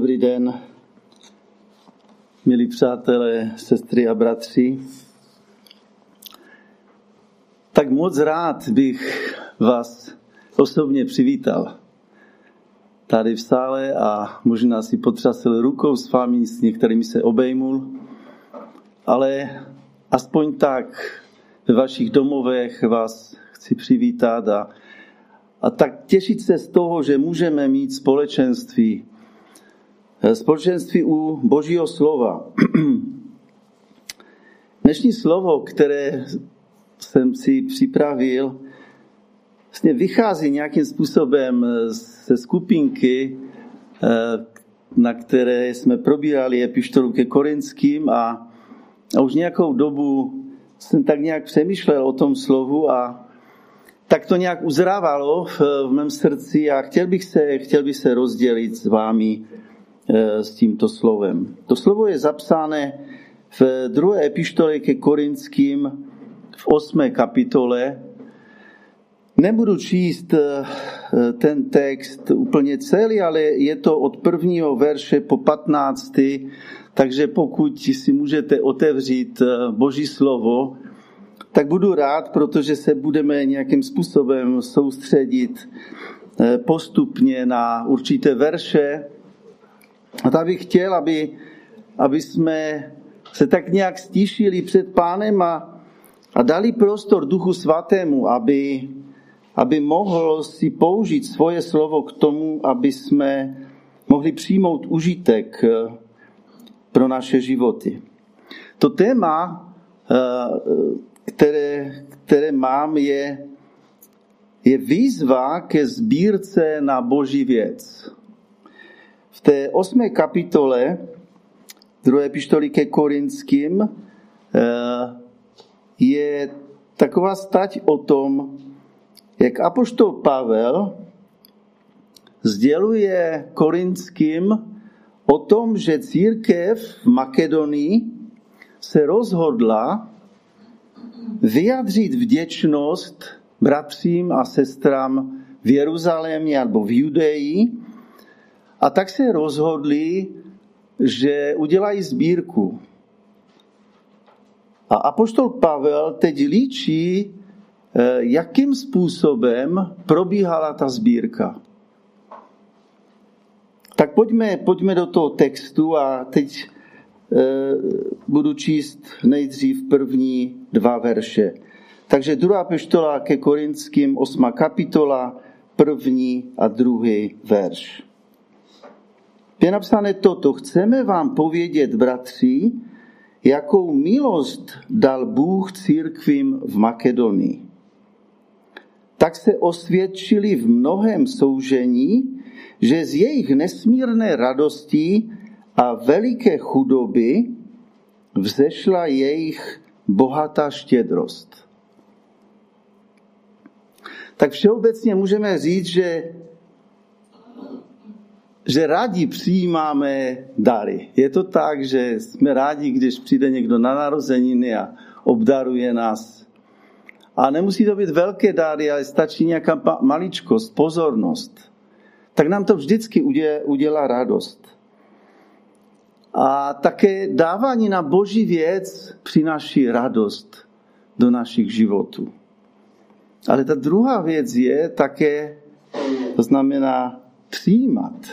Dobrý den, milí přátelé, sestry a bratři. Tak moc rád bych vás osobně přivítal tady v sále a možná si potřasil rukou s vámi, s některými se obejmul, ale aspoň tak ve vašich domovech vás chci přivítat a, a tak těšit se z toho, že můžeme mít společenství společenství u Božího slova. Dnešní slovo, které jsem si připravil, vlastně vychází nějakým způsobem ze skupinky, eh, na které jsme probírali epištolu ke Korinským a, a už nějakou dobu jsem tak nějak přemýšlel o tom slovu a tak to nějak uzrávalo v, v mém srdci a chtěl bych se, chtěl bych se rozdělit s vámi s tímto slovem. To slovo je zapsáno v druhé epištole ke Korinským v osmé kapitole. Nebudu číst eh, ten text úplně celý, ale je to od prvního verše po patnáctý, takže pokud si můžete otevřít eh, Boží slovo, tak budu rád, protože se budeme nějakým způsobem soustředit postupně na určité verše, a tak bych chtěl, aby, aby jsme se tak nějak stíšili před pánem a, a dali prostor Duchu Svatému, aby, aby mohl si použít svoje slovo k tomu, aby jsme mohli přijmout užitek eh, pro naše životy. To téma, eh, které, které mám, je, je výzva ke sbírce na boží věc. Té osmé kapitole druhé pištoli ke Korinským eh, je taková stať o tom, jak apoštol Pavel sděluje Korinským o tom, že církev v Makedonii se rozhodla vyjadřit vděčnost bratřím a sestram v Jeruzalémě nebo v Judeji a tak se rozhodli, že udělají sbírku. A apoštol Pavel teď líčí, eh, jakým způsobem probíhala ta sbírka. Tak pojďme, pojďme do toho textu a teď e, budu číst nejdřív první dva verše. Takže druhá pištola ke Korinským, osma kapitola, první a druhý verš je napsané toto. Chceme vám povědět, bratři, jakou milost dal Bůh církvím v Makedonii. Tak se osvědčili v mnohem soužení, že z jejich nesmírné radosti a veliké chudoby vzešla jejich bohatá štědrost. Tak všeobecně můžeme říct, že že rádi přijímáme dary. Je to tak, že jsme rádi, když přijde někdo na narozeniny a obdaruje nás. A nemusí to být velké dary, ale stačí nějaká maličkost, pozornost. Tak nám to vždycky udělá radost. A také dávání na boží věc přináší radost do našich životů. Ale ta druhá věc je také, to znamená přijímat.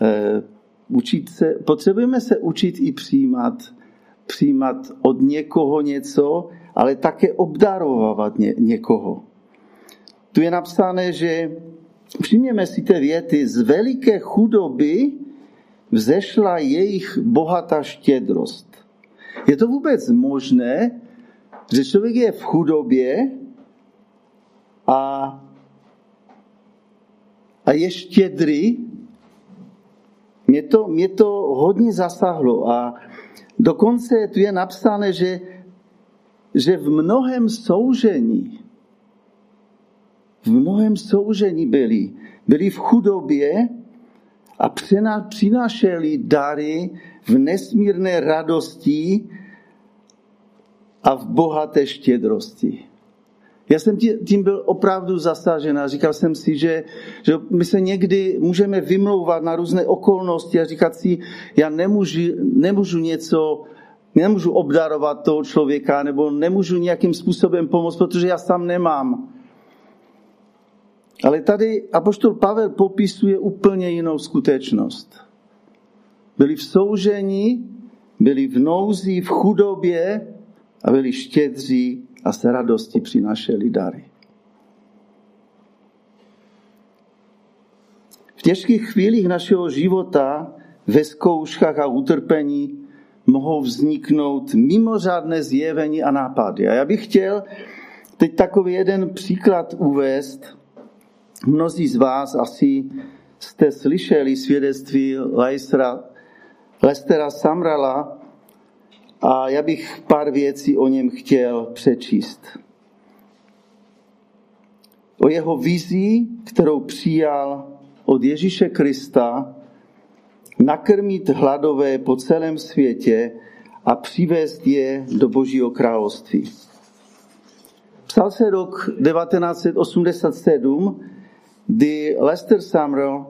Eh, učit se, potřebujeme se učit i přijímat, přijímat od někoho něco, ale také obdarovat ně, někoho. Tu je napsané, že všimněme si ty věty, z veliké chudoby vzešla jejich bohatá štědrost. Je to vůbec možné, že člověk je v chudobě a, a je štědrý mě to, mě to hodně zasahlo a dokonce tu je napsané, že, že v mnohem soužení, v mnohem soužení byli. Byli v chudobě a přinášeli dary v nesmírné radosti a v bohaté štědrosti. Já jsem tím byl opravdu zasažen a říkal jsem si, že, že my se někdy můžeme vymlouvat na různé okolnosti a říkat si, já nemůžu, nemůžu něco, nemůžu obdarovat toho člověka nebo nemůžu nějakým způsobem pomoct, protože já sám nemám. Ale tady apoštol Pavel popisuje úplně jinou skutečnost. Byli v soužení, byli v nouzi, v chudobě a byli štědří a se radosti přinášeli dary. V těžkých chvílích našeho života, ve zkouškách a utrpení, mohou vzniknout mimořádné zjevení a nápady. A já bych chtěl teď takový jeden příklad uvést. Mnozí z vás asi jste slyšeli svědectví Lestera Samrala, a já bych pár věcí o něm chtěl přečíst. O jeho vizi, kterou přijal od Ježíše Krista, nakrmit hladové po celém světě a přivést je do Božího království. Psal se rok 1987, kdy Lester Sumrall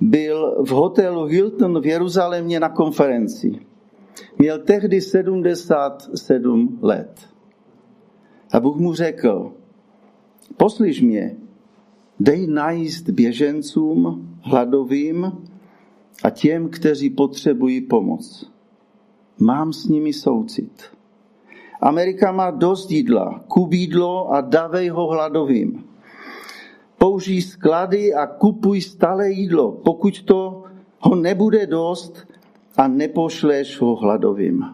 byl v hotelu Hilton v Jeruzalémě na konferenci. Měl tehdy 77 let. A Bůh mu řekl, poslyš mě, dej najíst běžencům, hladovým a těm, kteří potřebují pomoc. Mám s nimi soucit. Amerika má dost jídla, kup jídlo a dávej ho hladovým. Použij sklady a kupuj stále jídlo. Pokud to ho nebude dost, a nepošleš ho hladovým.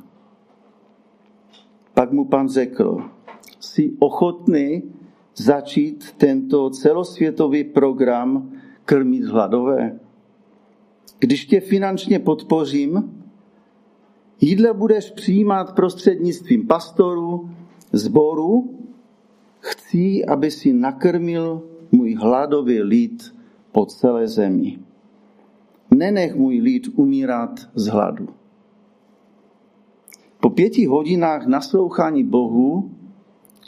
Pak mu pan řekl, jsi ochotný začít tento celosvětový program krmit hladové? Když tě finančně podpořím, jídle budeš přijímat prostřednictvím pastorů, zboru, chci, aby si nakrmil můj hladový lid po celé zemi nenech můj lid umírat z hladu. Po pěti hodinách naslouchání Bohu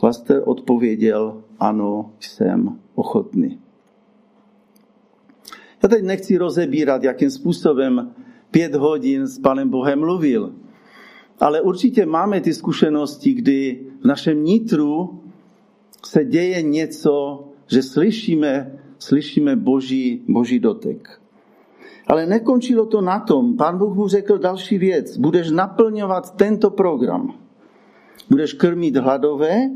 Lester odpověděl, ano, jsem ochotný. Já teď nechci rozebírat, jakým způsobem pět hodin s Panem Bohem mluvil. Ale určitě máme ty zkušenosti, kdy v našem nitru se děje něco, že slyšíme, slyšíme boží, boží dotek. Ale nekončilo to na tom. Pán Bůh mu řekl další věc. Budeš naplňovat tento program. Budeš krmit hladové,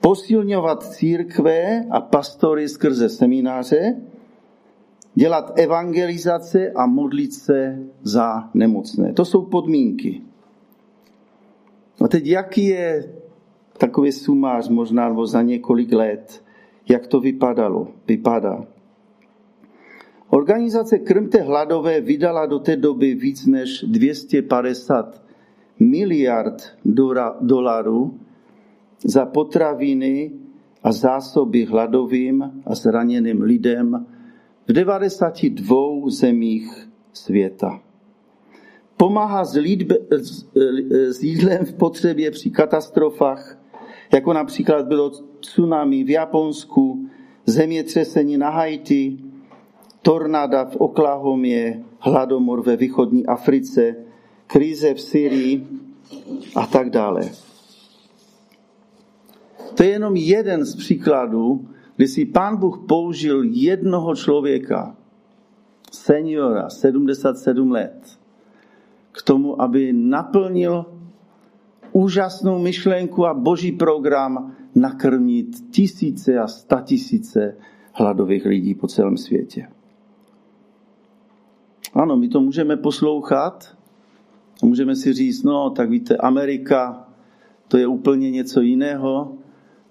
posilňovat církve a pastory skrze semináře, dělat evangelizace a modlit se za nemocné. To jsou podmínky. A teď jaký je takový sumář možná nebo za několik let, jak to vypadalo, vypadá. Organizace Krmte hladové vydala do té doby víc než 250 miliard dolarů za potraviny a zásoby hladovým a zraněným lidem v 92 zemích světa. Pomáhá s, lídbe, s jídlem v potřebě při katastrofách, jako například bylo tsunami v Japonsku, zemětřesení na Haiti, tornáda v Oklahomě, hladomor ve východní Africe, krize v Syrii a tak dále. To je jenom jeden z příkladů, kdy si pán Bůh použil jednoho člověka, seniora, 77 let, k tomu, aby naplnil úžasnou myšlenku a boží program nakrmit tisíce a statisíce hladových lidí po celém světě. Ano, my to můžeme poslouchat a můžeme si říct, no tak víte, Amerika, to je úplně něco jiného,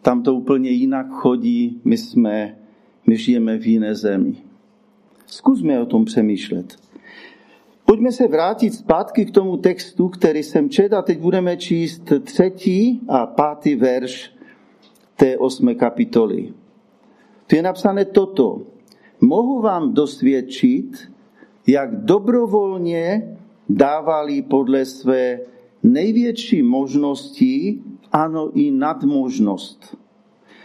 tam to úplně jinak chodí, my jsme, my žijeme v jiné zemi. Zkusme o tom přemýšlet. Pojďme se vrátit zpátky k tomu textu, který jsem četl a teď budeme číst třetí a pátý verš té osmé kapitoly. Tu je napsané toto. Mohu vám dosvědčit, jak dobrovolně dávali podle své největší možnosti, ano i nadmožnost.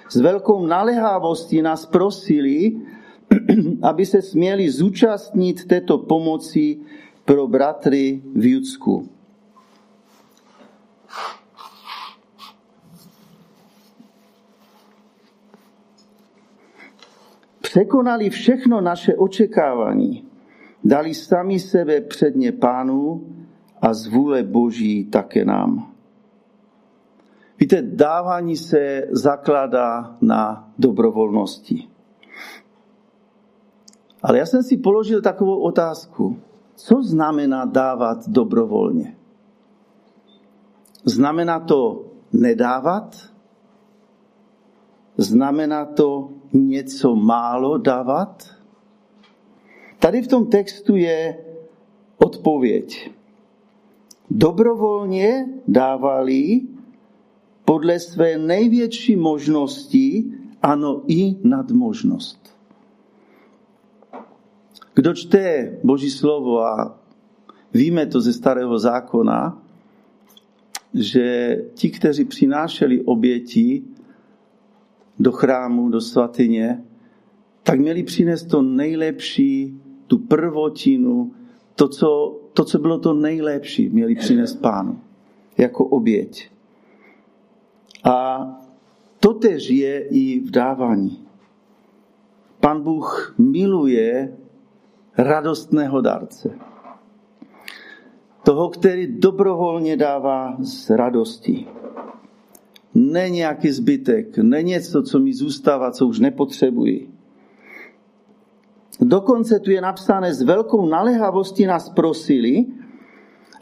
s velkou naléhavostí nás prosili, aby se směli zúčastnit této pomoci pro bratry v Judsku. Překonali všechno naše očekávání. Dali sami sebe předně pánu a z vůle Boží také nám. Víte, dávání se zakládá na dobrovolnosti. Ale já jsem si položil takovou otázku. Co znamená dávat dobrovolně? Znamená to nedávat? Znamená to něco málo dávat? Tady v tom textu je odpověď. Dobrovolně dávali podle své největší možnosti, ano i nadmožnost. Kdo čte Boží slovo a víme to ze starého zákona, že ti, kteří přinášeli oběti do chrámu, do svatyně, tak měli přinést to nejlepší, tu prvotinu, to co, to, co bylo to nejlepší, měli přinést pánu jako oběť. A totež je i v dávání. Pan Bůh miluje radostného darce. Toho, který dobrovolně dává z radosti. Ne nějaký zbytek, ne něco, co mi zůstává, co už nepotřebuji. Dokonce tu je napsané, s velkou naléhavostí nás prosili,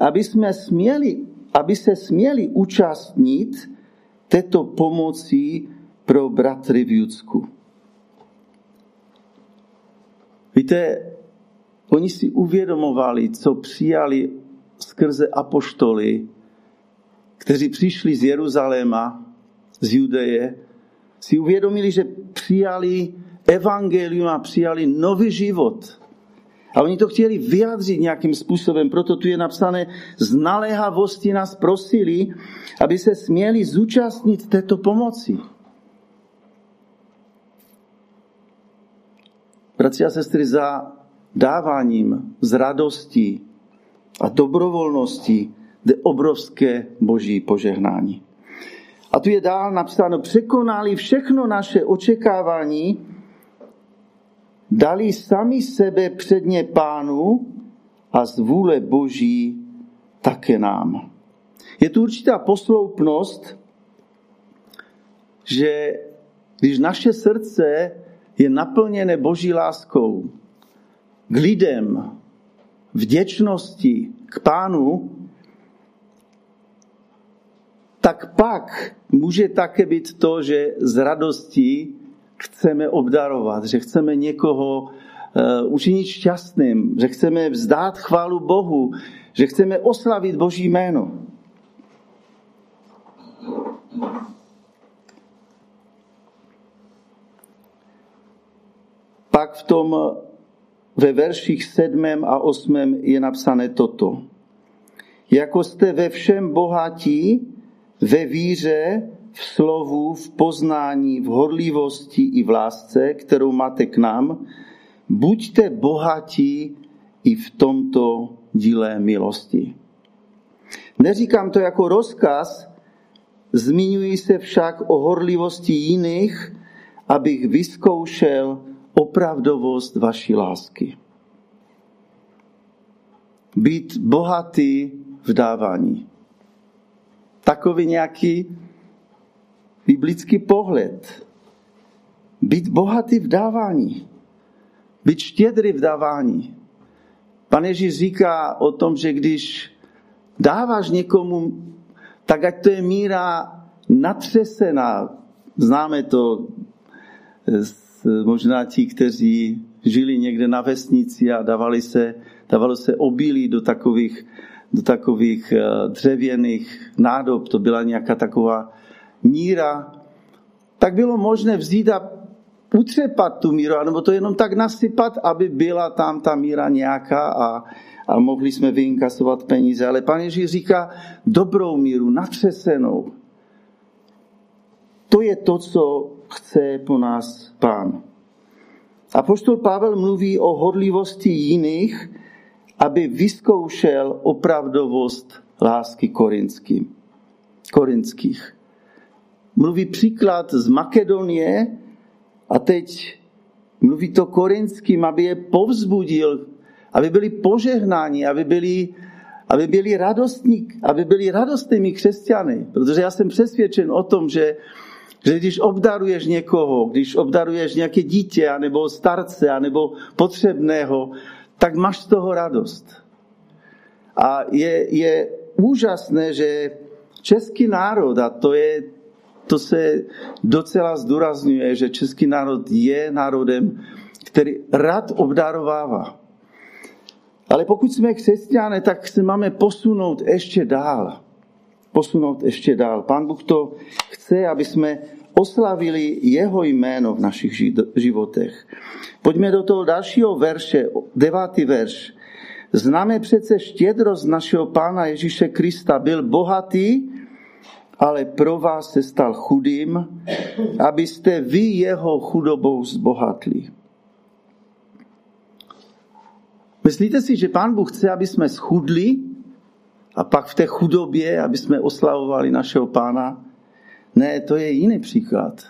aby, jsme směli, aby se směli účastnit této pomoci pro bratry v Judsku. Víte, oni si uvědomovali, co přijali skrze apoštoly, kteří přišli z Jeruzaléma, z Judeje, si uvědomili, že přijali evangelium a přijali nový život. A oni to chtěli vyjádřit nějakým způsobem, proto tu je napsané, z naléhavosti nás prosili, aby se směli zúčastnit této pomoci. Bratři a sestry, za dáváním z radosti a dobrovolnosti jde obrovské boží požehnání. A tu je dál napsáno, překonali všechno naše očekávání, dali sami sebe předně pánu a z vůle boží také nám. Je tu určitá posloupnost, že když naše srdce je naplněné boží láskou k lidem, vděčnosti k pánu, tak pak může také být to, že z radosti chceme obdarovat, že chceme někoho eh, učinit šťastným, že chceme vzdát chválu Bohu, že chceme oslavit Boží jméno. Pak v tom ve verších sedmém a osmém je napsané toto. Jako jste ve všem bohatí, ve víře, v slovu, v poznání, v horlivosti i v lásce, kterou máte k nám, buďte bohatí i v tomto díle milosti. Neříkám to jako rozkaz, zmiňuji se však o horlivosti jiných, abych vyzkoušel opravdovost vaší lásky. Být bohatý v dávání. Takový nějaký biblický pohled. Být bohatý v dávání. Být štědrý v dávání. Pan Ježíš říká o tom, že když dáváš někomu, tak ať to je míra natřesená. Známe to možná ti, kteří žili někde na vesnici a dávali se, dávalo se obilí do takových, do takových eh, dřevěných nádob. To byla nějaká taková míra, tak bylo možné vzít a utřepat tu míru, nebo to jenom tak nasypat, aby byla tam ta míra nějaká a, a mohli jsme vyinkasovat peníze. Ale pan Ježíš říká dobrou míru, natřesenou. To je to, co chce po nás pán. A poštol Pavel mluví o horlivosti jiných, aby vyzkoušel opravdovost lásky korinským, korinských. Mluví příklad z Makedonie a teď mluví to korinským, aby je povzbudil, aby byli požehnáni, aby byli, aby byli radostní, aby byli radostnými křesťany. Protože já jsem přesvědčen o tom, že, že když obdaruješ někoho, když obdaruješ nějaké dítě, nebo starce, nebo potřebného, tak máš z toho radost. A je, je úžasné, že český národ, a to, je, to se docela zdůrazňuje, že český národ je národem, který rád obdarovává. Ale pokud jsme křesťané, tak se máme posunout ještě dál. Posunout ještě dál. Pán Bůh to chce, aby jsme oslavili jeho jméno v našich životech. Pojďme do toho dalšího verše, devátý verš. Známe přece štědrost našeho Pána Ježíše Krista. Byl bohatý, ale pro vás se stal chudým, abyste vy jeho chudobou zbohatli. Myslíte si, že Pán Bůh chce, aby jsme schudli a pak v té chudobě, aby jsme oslavovali našeho Pána? Ne, to je jiný příklad.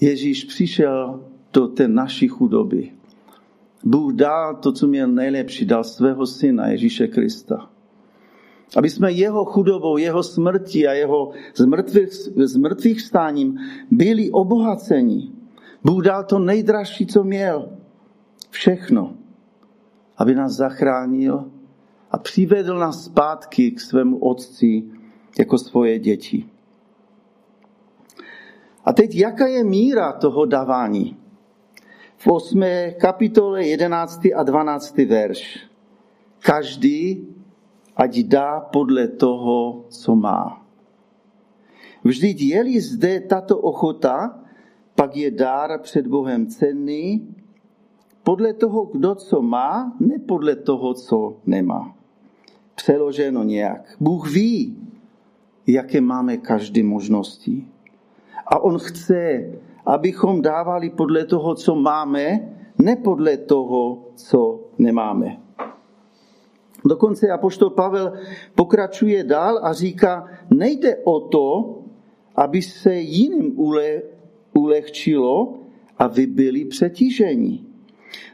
Ježíš přišel do té naší chudoby. Bůh dal to, co měl nejlepší, dal svého syna Ježíše Krista. Aby jsme jeho chudobou, jeho smrti a jeho zmrtvých, zmrtvých stáním byli obohaceni. Bůh dal to nejdražší, co měl. Všechno. Aby nás zachránil a přivedl nás zpátky k svému otci jako svoje děti. A teď jaká je míra toho dávání? V 8. kapitole 11. a 12. verš. Každý ať dá podle toho, co má. Vždyť je-li zde tato ochota, pak je dár před Bohem cenný podle toho, kdo co má, ne podle toho, co nemá. Přeloženo nějak. Bůh ví, jaké máme každé možnosti. A on chce, abychom dávali podle toho, co máme, ne podle toho, co nemáme. Dokonce apoštol Pavel pokračuje dál a říká, nejde o to, aby se jiným ule, ulehčilo a vy byli přetíženi.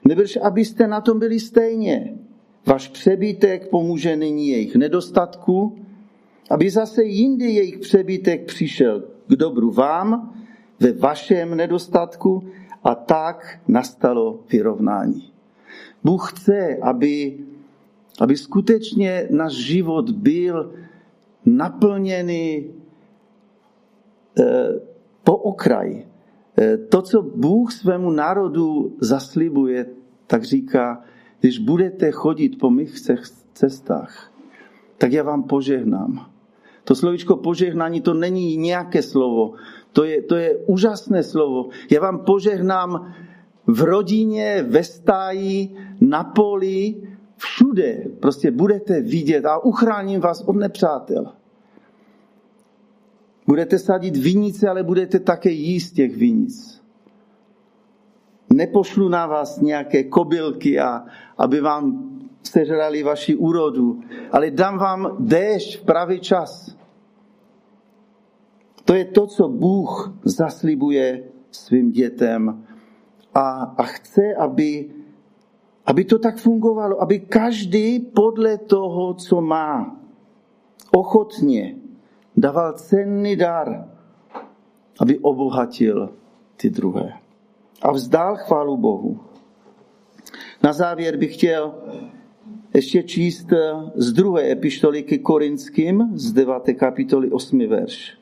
Nebrž, abyste na tom byli stejně. Váš přebytek pomůže nyní jejich nedostatku, aby zase jindy jejich přebytek přišel k dobru vám ve vašem nedostatku a tak nastalo vyrovnání. Bůh chce, aby, aby skutečně náš život byl naplněný eh, po okraji. Eh, to, co Bůh svému národu zaslibuje, tak říká, když budete chodit po mých cestách, tak já vám požehnám. To slovičko požehnání to není nějaké slovo. To je, to je úžasné slovo. Já vám požehnám v rodině, ve stáji, na poli, všude. Prostě budete vidět a uchráním vás od nepřátel. Budete sadit vinice, ale budete také jíst těch vinic. Nepošlu na vás nějaké kobylky, a, aby vám sežrali vaši úrodu, ale dám vám déšť v pravý čas. To je to, co Bůh zaslibuje svým dětem a, a chce, aby, aby to tak fungovalo, aby každý podle toho, co má, ochotně dával cenný dar, aby obohatil ty druhé. A vzdál chválu Bohu. Na závěr bych chtěl ještě číst z druhé epištoly ke Korinským, z 9. kapitoly 8. verš.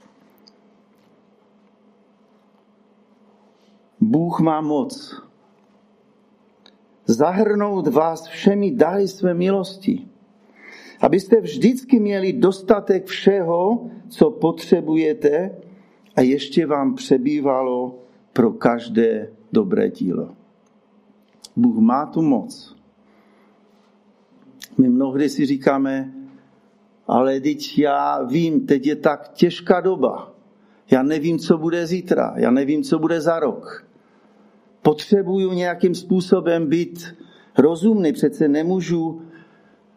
Bůh má moc zahrnout vás všemi dary své milosti, abyste vždycky měli dostatek všeho, co potřebujete a ještě vám přebývalo pro každé dobré dílo. Bůh má tu moc. My mnohdy si říkáme, ale teď já vím, teď je tak těžká doba. Já nevím, co bude zítra, já nevím, co bude za rok. Potřebuju nějakým způsobem být rozumný, přece nemůžu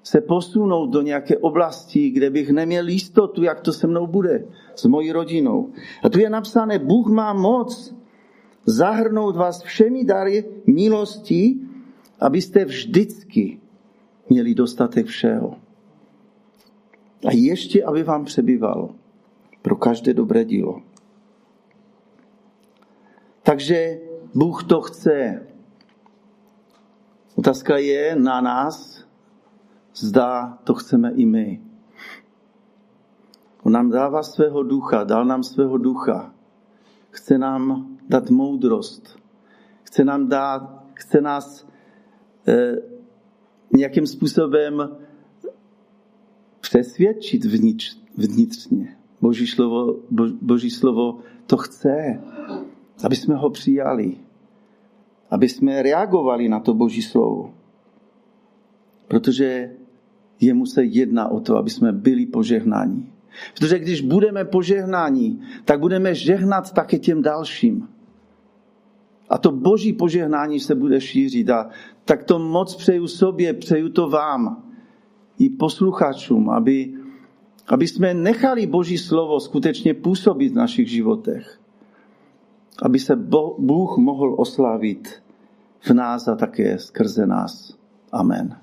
se posunout do nějaké oblasti, kde bych neměl jistotu, jak to se mnou bude, s mojí rodinou. A tu je napsané, Bůh má moc zahrnout vás všemi dary milosti, abyste vždycky měli dostatek všeho. A ještě, aby vám přebývalo pro každé dobré dílo. Takže Bůh to chce. Otázka je na nás, zda to chceme i my. On nám dává svého ducha, dal nám svého ducha. Chce nám dát moudrost. Chce nám dát, chce nás eh, nějakým způsobem přesvědčit vnitř, vnitřně. Boží slovo, bo, Boží slovo to chce, aby jsme ho přijali, aby jsme reagovali na to Boží slovo. Protože jemu se jedná o to, aby jsme byli požehnáni. Protože když budeme požehnáni, tak budeme žehnat také těm dalším. A to boží požehnání se bude šířit. A tak to moc přeju sobě, přeju to vám i posluchačům, aby, aby jsme nechali boží slovo skutečně působit v našich životech. Aby se Bůh mohl oslavit v nás a také skrze nás. Amen.